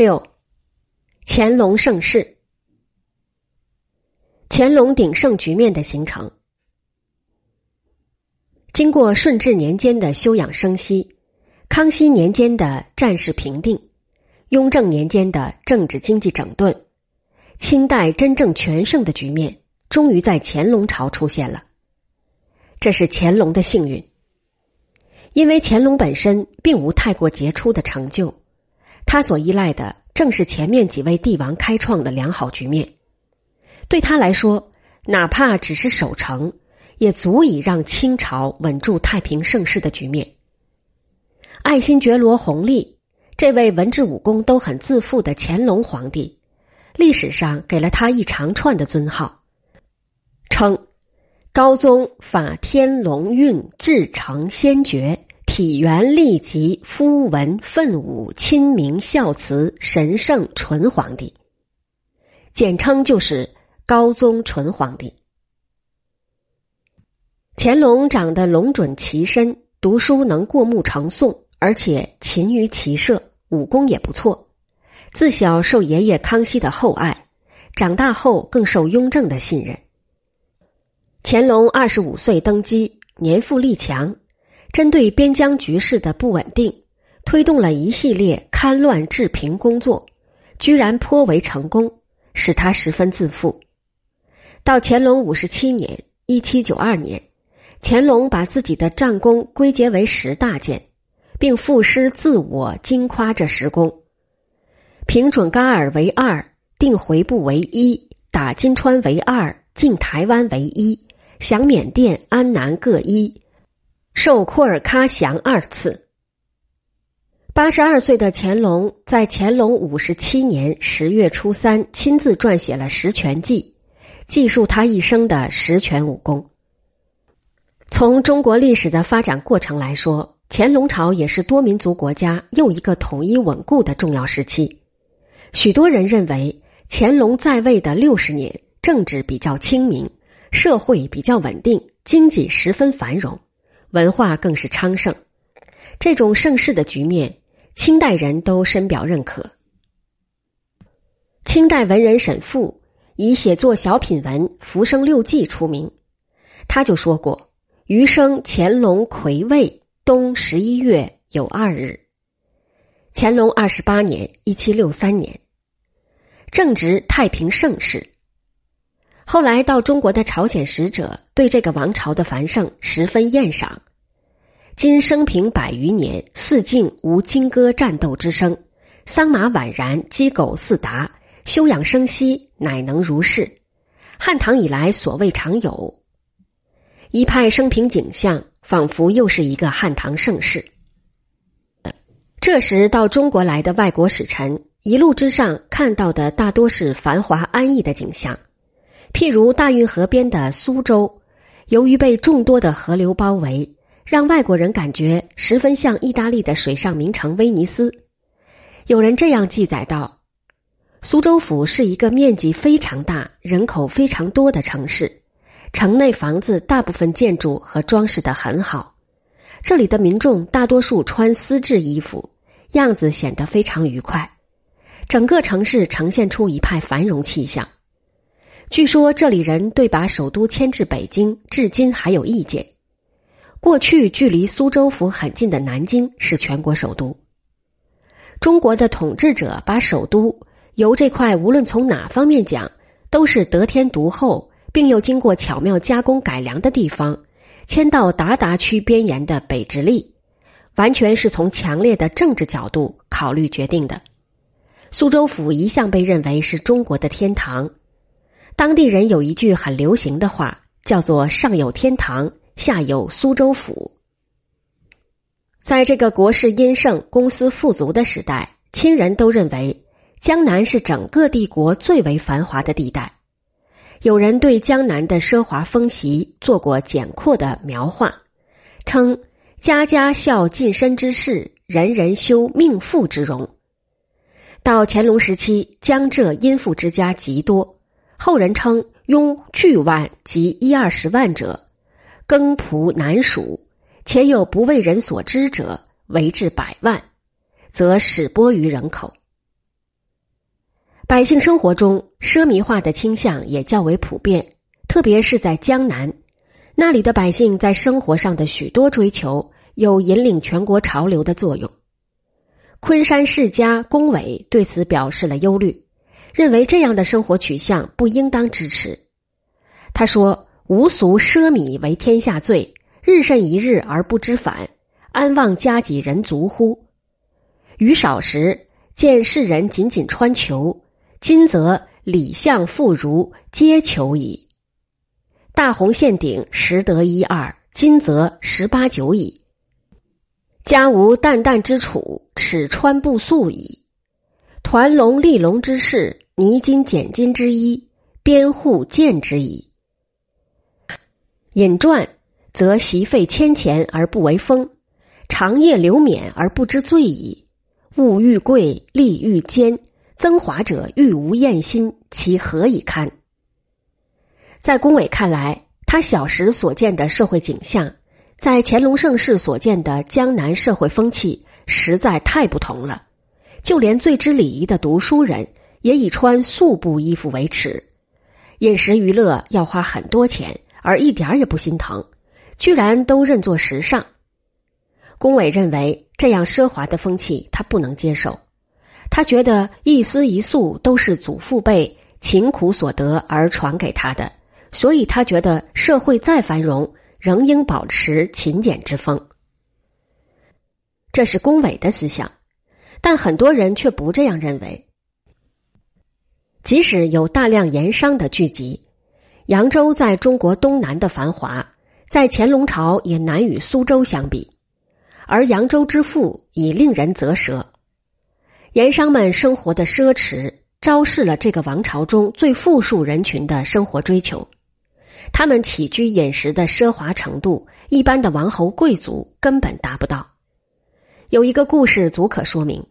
六，乾隆盛世。乾隆鼎盛局面的形成，经过顺治年间的休养生息，康熙年间的战事平定，雍正年间的政治经济整顿，清代真正全盛的局面，终于在乾隆朝出现了。这是乾隆的幸运，因为乾隆本身并无太过杰出的成就。他所依赖的正是前面几位帝王开创的良好局面，对他来说，哪怕只是守城，也足以让清朝稳住太平盛世的局面。爱新觉罗弘历这位文治武功都很自负的乾隆皇帝，历史上给了他一长串的尊号，称高宗法天龙运至诚先觉。体元立极夫文奋武亲明孝慈神圣纯皇帝，简称就是高宗纯皇帝。乾隆长得龙准其身，读书能过目成诵，而且勤于骑射，武功也不错。自小受爷爷康熙的厚爱，长大后更受雍正的信任。乾隆二十五岁登基，年富力强。针对边疆局势的不稳定，推动了一系列勘乱治平工作，居然颇为成功，使他十分自负。到乾隆五十七年（一七九二年），乾隆把自己的战功归结为十大件，并赋诗自我惊夸这十功：平准噶尔为二，定回部为一，打金川为二，进台湾为一，降缅甸、安南各一。受库尔喀降二次。八十二岁的乾隆在乾隆五十七年十月初三亲自撰写了《十全记》，记述他一生的十全武功。从中国历史的发展过程来说，乾隆朝也是多民族国家又一个统一稳固的重要时期。许多人认为，乾隆在位的六十年，政治比较清明，社会比较稳定，经济十分繁荣。文化更是昌盛，这种盛世的局面，清代人都深表认可。清代文人沈复以写作小品文《浮生六记》出名，他就说过：“余生乾隆癸未冬十一月有二日。”乾隆二十八年（一七六三年），正值太平盛世。后来到中国的朝鲜使者对这个王朝的繁盛十分厌赏。今生平百余年，四境无金戈战斗之声，桑麻宛然，鸡狗似达，休养生息，乃能如是。汉唐以来所未常有，一派生平景象，仿佛又是一个汉唐盛世。这时到中国来的外国使臣，一路之上看到的大多是繁华安逸的景象。譬如大运河边的苏州，由于被众多的河流包围，让外国人感觉十分像意大利的水上名城威尼斯。有人这样记载道：“苏州府是一个面积非常大、人口非常多的城市，城内房子大部分建筑和装饰的很好，这里的民众大多数穿丝质衣服，样子显得非常愉快，整个城市呈现出一派繁荣气象。”据说这里人对把首都迁至北京，至今还有意见。过去距离苏州府很近的南京是全国首都。中国的统治者把首都由这块无论从哪方面讲都是得天独厚，并又经过巧妙加工改良的地方，迁到鞑靼区边沿的北直隶，完全是从强烈的政治角度考虑决定的。苏州府一向被认为是中国的天堂。当地人有一句很流行的话，叫做“上有天堂，下有苏州府”。在这个国势殷盛、公司富足的时代，亲人都认为江南是整个帝国最为繁华的地带。有人对江南的奢华风习做过简括的描画，称“家家孝近身之事，人人修命妇之容”。到乾隆时期，江浙殷富之家极多。后人称拥巨万及一二十万者，耕仆难数，且有不为人所知者，为至百万，则始播于人口。百姓生活中奢靡化的倾向也较为普遍，特别是在江南，那里的百姓在生活上的许多追求有引领全国潮流的作用。昆山世家龚伟对此表示了忧虑，认为这样的生活取向不应当支持。他说：“无俗奢靡为天下罪，日甚一日而不知返，安望家己人足乎？”余少时见世人仅仅穿裘，今则礼相妇孺皆裘矣。大红线顶十得一二，今则十八九矣。家无淡淡之处，齿穿布素矣；团龙立龙之势，泥金剪金之衣，编户见之矣。引传则习费千钱而不为风，长夜流免而不知罪矣。物欲贵，利欲坚，增华者欲无厌心，其何以堪？在龚伟看来，他小时所见的社会景象。在乾隆盛世所见的江南社会风气实在太不同了，就连最知礼仪的读书人也以穿素布衣服为耻，饮食娱乐要花很多钱，而一点也不心疼，居然都认作时尚。龚伟认为这样奢华的风气他不能接受，他觉得一丝一素都是祖父辈勤苦所得而传给他的，所以他觉得社会再繁荣。仍应保持勤俭之风，这是龚伟的思想，但很多人却不这样认为。即使有大量盐商的聚集，扬州在中国东南的繁华，在乾隆朝也难与苏州相比，而扬州之富已令人啧舌。盐商们生活的奢侈，昭示了这个王朝中最富庶人群的生活追求。他们起居饮食的奢华程度，一般的王侯贵族根本达不到。有一个故事足可说明：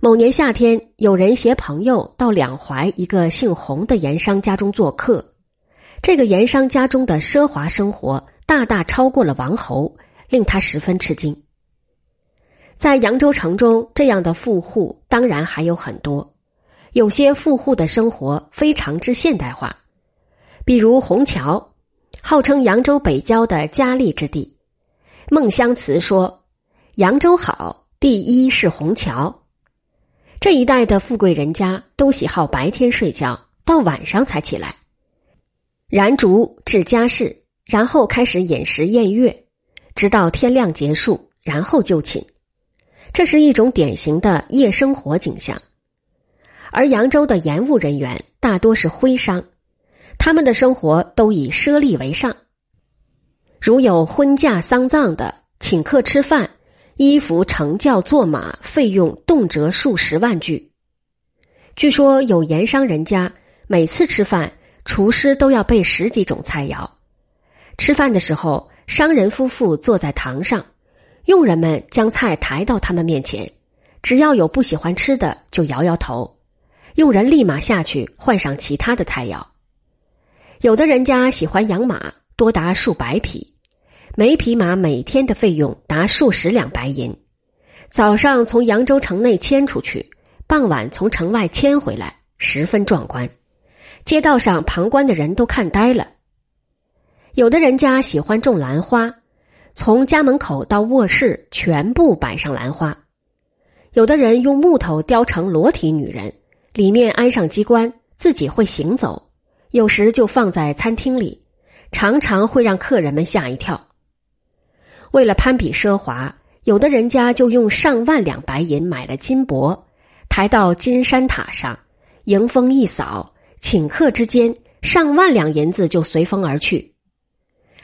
某年夏天，有人携朋友到两淮一个姓洪的盐商家中做客。这个盐商家中的奢华生活大大超过了王侯，令他十分吃惊。在扬州城中，这样的富户当然还有很多，有些富户的生活非常之现代化。比如虹桥，号称扬州北郊的佳丽之地。孟香慈说：“扬州好，第一是虹桥。”这一代的富贵人家都喜好白天睡觉，到晚上才起来，燃烛置家事，然后开始饮食宴乐，直到天亮结束，然后就寝。这是一种典型的夜生活景象。而扬州的盐务人员大多是徽商。他们的生活都以奢利为上，如有婚嫁丧葬的，请客吃饭，衣服乘轿坐马，费用动辄数十万句。据说有盐商人家，每次吃饭，厨师都要备十几种菜肴。吃饭的时候，商人夫妇坐在堂上，佣人们将菜抬到他们面前，只要有不喜欢吃的，就摇摇头，佣人立马下去换上其他的菜肴。有的人家喜欢养马，多达数百匹，每匹马每天的费用达数十两白银。早上从扬州城内牵出去，傍晚从城外牵回来，十分壮观。街道上旁观的人都看呆了。有的人家喜欢种兰花，从家门口到卧室全部摆上兰花。有的人用木头雕成裸体女人，里面安上机关，自己会行走。有时就放在餐厅里，常常会让客人们吓一跳。为了攀比奢华，有的人家就用上万两白银买了金箔，抬到金山塔上，迎风一扫，顷刻之间，上万两银子就随风而去。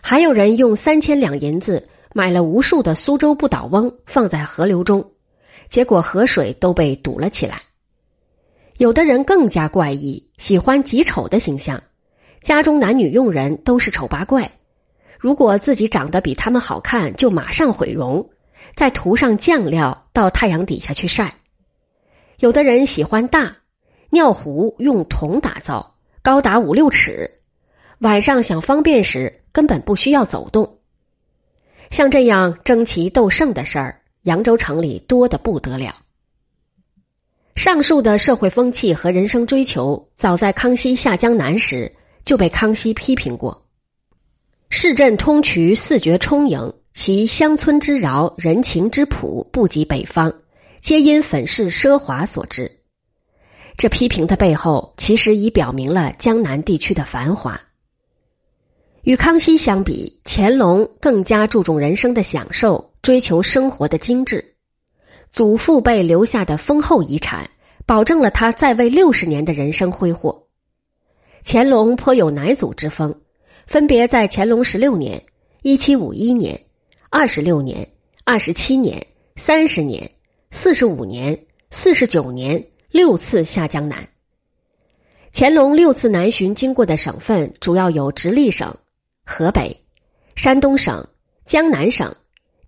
还有人用三千两银子买了无数的苏州不倒翁，放在河流中，结果河水都被堵了起来。有的人更加怪异，喜欢极丑的形象，家中男女佣人都是丑八怪。如果自己长得比他们好看，就马上毁容，再涂上酱料到太阳底下去晒。有的人喜欢大尿壶，用铜打造，高达五六尺，晚上想方便时根本不需要走动。像这样争奇斗胜的事儿，扬州城里多的不得了。上述的社会风气和人生追求，早在康熙下江南时就被康熙批评过。市镇通衢，四绝充盈，其乡村之饶，人情之朴，不及北方，皆因粉饰奢华所致。这批评的背后，其实已表明了江南地区的繁华。与康熙相比，乾隆更加注重人生的享受，追求生活的精致。祖父辈留下的丰厚遗产，保证了他在位六十年的人生挥霍。乾隆颇有乃祖之风，分别在乾隆十六年（一七五一年）、二十六年、二十七年、三十年、四十五年、四十九年六次下江南。乾隆六次南巡经过的省份主要有直隶省、河北、山东省、江南省、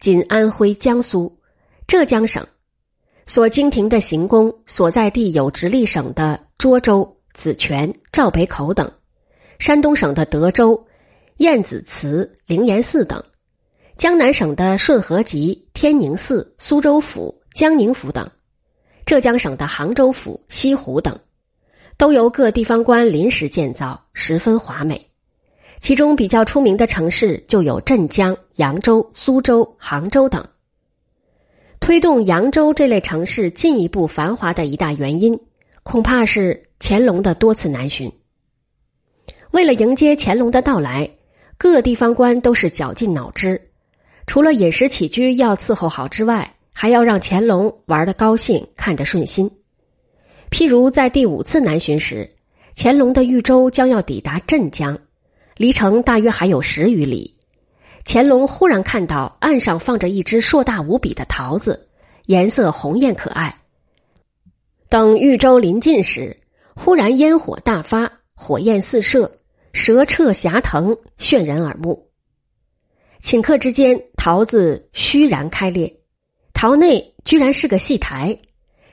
今安徽、江苏。浙江省所经停的行宫所在地有直隶省的涿州、紫泉、赵北口等，山东省的德州、燕子祠、灵岩寺等，江南省的顺河集、天宁寺、苏州府、江宁府等，浙江省的杭州府、西湖等，都由各地方官临时建造，十分华美。其中比较出名的城市就有镇江、扬州、苏州、杭州等。推动扬州这类城市进一步繁华的一大原因，恐怕是乾隆的多次南巡。为了迎接乾隆的到来，各地方官都是绞尽脑汁，除了饮食起居要伺候好之外，还要让乾隆玩的高兴、看得顺心。譬如在第五次南巡时，乾隆的御舟将要抵达镇江，离城大约还有十余里。乾隆忽然看到岸上放着一只硕大无比的桃子，颜色红艳可爱。等豫州临近时，忽然烟火大发，火焰四射，蛇彻霞腾，炫人耳目。顷刻之间，桃子虚然开裂，桃内居然是个戏台，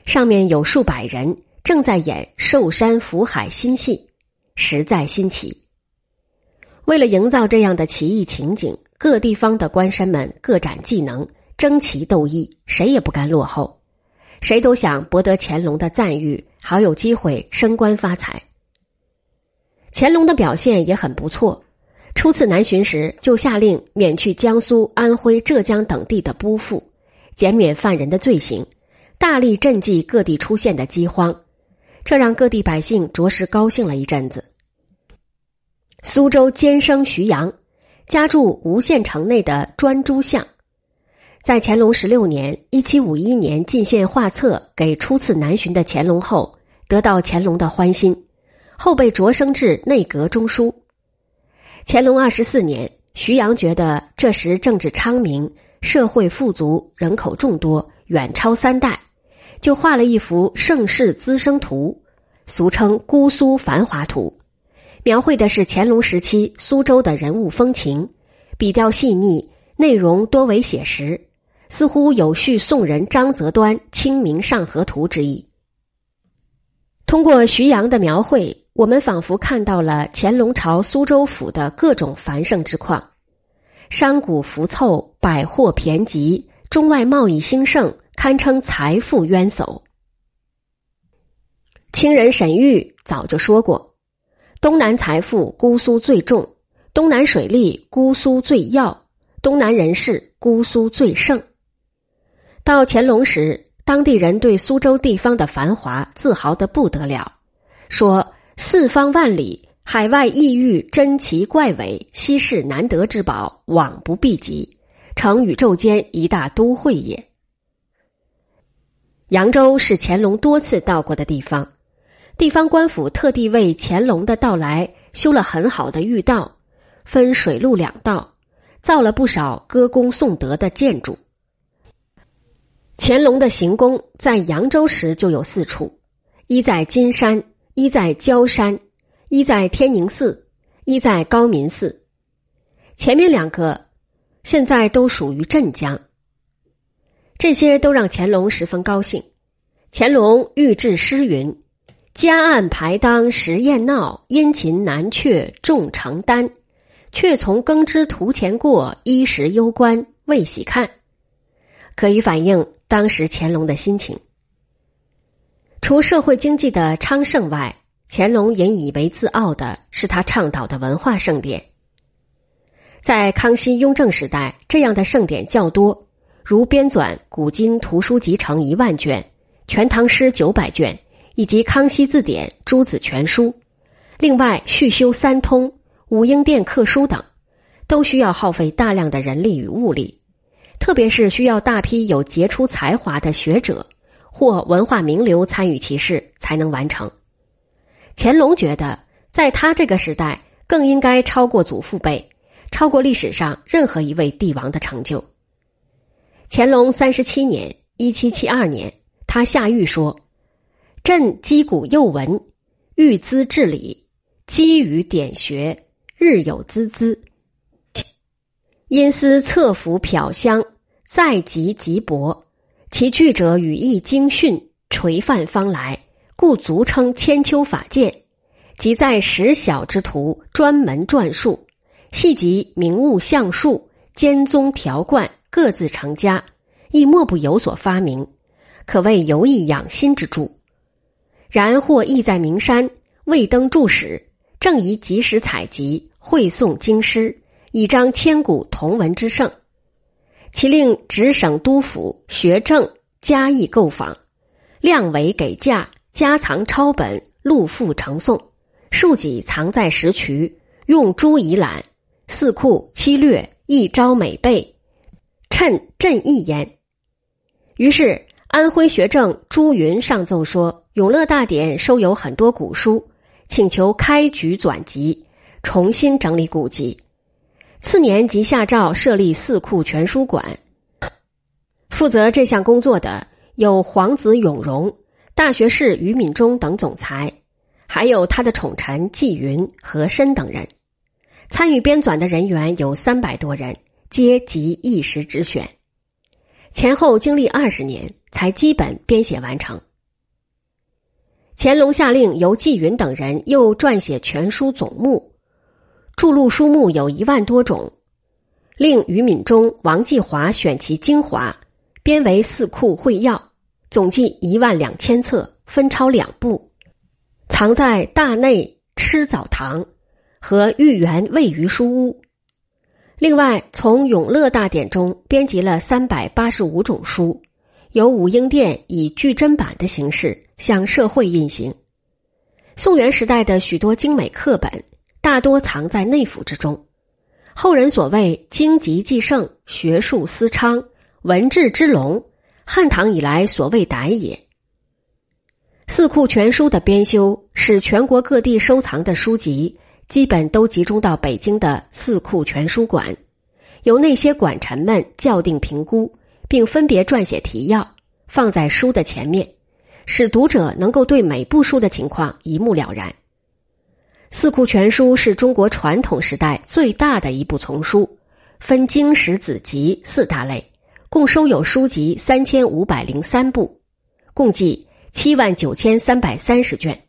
上面有数百人正在演寿山福海新戏，实在新奇。为了营造这样的奇异情景。各地方的官绅们各展技能，争奇斗异，谁也不甘落后，谁都想博得乾隆的赞誉，好有机会升官发财。乾隆的表现也很不错，初次南巡时就下令免去江苏、安徽、浙江等地的拨赋，减免犯人的罪行，大力赈济各地出现的饥荒，这让各地百姓着实高兴了一阵子。苏州监生徐阳。家住吴县城内的专诸巷，在乾隆十六年（一七五一年）进献画册给初次南巡的乾隆后，得到乾隆的欢心，后被擢升至内阁中书。乾隆二十四年，徐阳觉得这时政治昌明，社会富足，人口众多，远超三代，就画了一幅盛世滋生图，俗称《姑苏繁华图》。描绘的是乾隆时期苏州的人物风情，笔调细腻，内容多为写实，似乎有续宋人张择端《清明上河图》之意。通过徐阳的描绘，我们仿佛看到了乾隆朝苏州府的各种繁盛之况，商贾浮凑，百货骈集，中外贸易兴盛，堪称财富渊薮。清人沈玉早就说过。东南财富，姑苏最重；东南水利，姑苏最要；东南人士，姑苏最盛。到乾隆时，当地人对苏州地方的繁华自豪的不得了，说：“四方万里，海外异域珍奇怪伟，稀世难得之宝，往不避及，成宇宙间一大都会也。”扬州是乾隆多次到过的地方。地方官府特地为乾隆的到来修了很好的御道，分水陆两道，造了不少歌功颂德的建筑。乾隆的行宫在扬州时就有四处：一在金山，一在焦山，一在天宁寺，一在高明寺。前面两个现在都属于镇江。这些都让乾隆十分高兴。乾隆御制诗云。家案排当时宴闹，殷勤难却众承担。却从耕织图前过，衣食攸关未喜看。可以反映当时乾隆的心情。除社会经济的昌盛外，乾隆引以为自傲的是他倡导的文化盛典。在康熙、雍正时代，这样的盛典较多，如编纂古今图书集成一万卷、《全唐诗》九百卷，以及《康熙字典》《诸子全书》。另外，续修三通、武英殿刻书等，都需要耗费大量的人力与物力，特别是需要大批有杰出才华的学者或文化名流参与其事才能完成。乾隆觉得，在他这个时代，更应该超过祖父辈。超过历史上任何一位帝王的成就。乾隆三十七年（一七七二年），他下谕说：“朕击鼓幼文，欲资治理，积于典学，日有孜孜。因思侧服漂香，在籍极薄，其句者语义精训，垂范方来，故俗称千秋法鉴。即在识小之徒，专门撰述。”系集名物相术、兼宗条贯，各自成家，亦莫不有所发明，可谓游艺养心之助。然或意在名山，未登注史，正宜及时采集，会诵经师，以彰千古同文之盛。其令直省督府学政加以构访，量为给价，加藏抄本，录附呈送，数己藏在石渠，用朱以览。四库七略一朝美备，趁朕一言。于是安徽学政朱云上奏说，永乐大典收有很多古书，请求开局纂辑，重新整理古籍。次年即下诏设立四库全书馆。负责这项工作的有皇子永荣、大学士于敏中等总裁，还有他的宠臣纪云、和珅等人。参与编纂的人员有三百多人，皆即一时之选。前后经历二十年，才基本编写完成。乾隆下令由纪云等人又撰写全书总目，著录书目有一万多种，令于敏中、王继华选其精华，编为《四库会要》，总计一万两千册，分抄两部，藏在大内吃澡堂。和御园位于书屋。另外，从永乐大典中编辑了三百八十五种书，由武英殿以巨珍版的形式向社会印行。宋元时代的许多精美课本，大多藏在内府之中。后人所谓“经籍继盛，学术思昌，文治之隆”，汉唐以来所谓歹也。四库全书的编修，使全国各地收藏的书籍。基本都集中到北京的四库全书馆，由那些馆臣们校订评估，并分别撰写提要，放在书的前面，使读者能够对每部书的情况一目了然。四库全书是中国传统时代最大的一部丛书，分经史子集四大类，共收有书籍三千五百零三部，共计七万九千三百三十卷，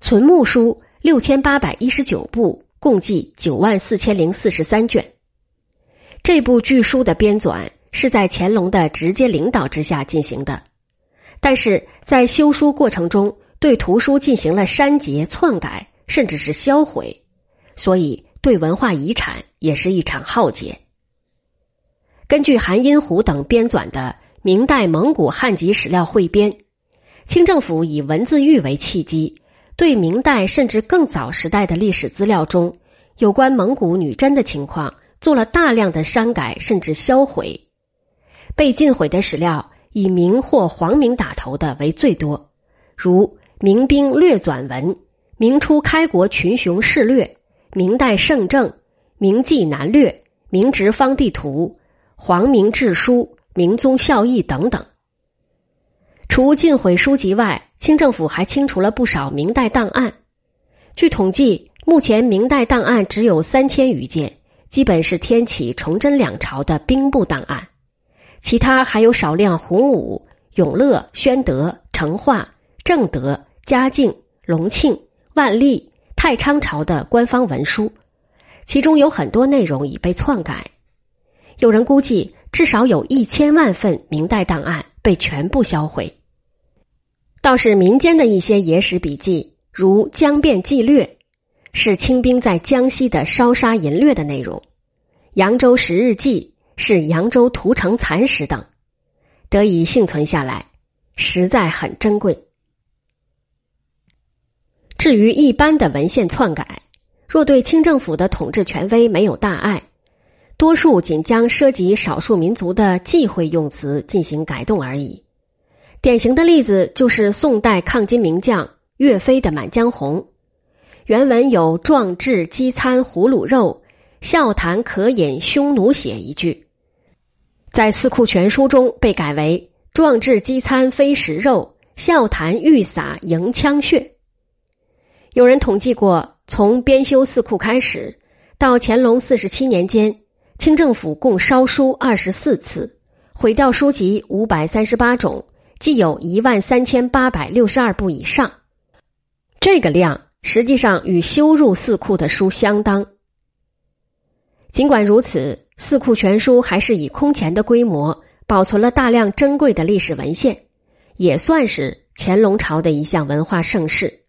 存目书。六千八百一十九部，共计九万四千零四十三卷。这部巨书的编纂是在乾隆的直接领导之下进行的，但是在修书过程中对图书进行了删节、篡改，甚至是销毁，所以对文化遗产也是一场浩劫。根据韩荫虎等编纂的《明代蒙古汉籍史料汇编》，清政府以文字狱为契机。对明代甚至更早时代的历史资料中有关蒙古女真的情况做了大量的删改，甚至销毁。被禁毁的史料以明或皇明打头的为最多，如《明兵略纂文》《明初开国群雄事略》《明代圣政》《明纪南略》《明直方地图》《皇明志书》《明宗孝义》等等。除禁毁书籍外，清政府还清除了不少明代档案。据统计，目前明代档案只有三千余件，基本是天启、崇祯两朝的兵部档案。其他还有少量洪武、永乐、宣德、成化、正德、嘉靖、隆庆、万历、太昌朝的官方文书，其中有很多内容已被篡改。有人估计，至少有一千万份明代档案被全部销毁。倒是民间的一些野史笔记，如《江变纪略》，是清兵在江西的烧杀淫掠的内容；《扬州十日记》是扬州屠城残史等，得以幸存下来，实在很珍贵。至于一般的文献篡改，若对清政府的统治权威没有大碍，多数仅将涉及少数民族的忌讳用词进行改动而已。典型的例子就是宋代抗金名将岳飞的《满江红》，原文有“壮志饥餐胡虏肉，笑谈渴饮匈奴血”一句，在《四库全书》中被改为“壮志饥餐非食肉，笑谈欲洒迎枪血”。有人统计过，从编修《四库》开始到乾隆四十七年间，清政府共烧书二十四次，毁掉书籍五百三十八种。既有一万三千八百六十二部以上，这个量实际上与修入四库的书相当。尽管如此，《四库全书》还是以空前的规模保存了大量珍贵的历史文献，也算是乾隆朝的一项文化盛事。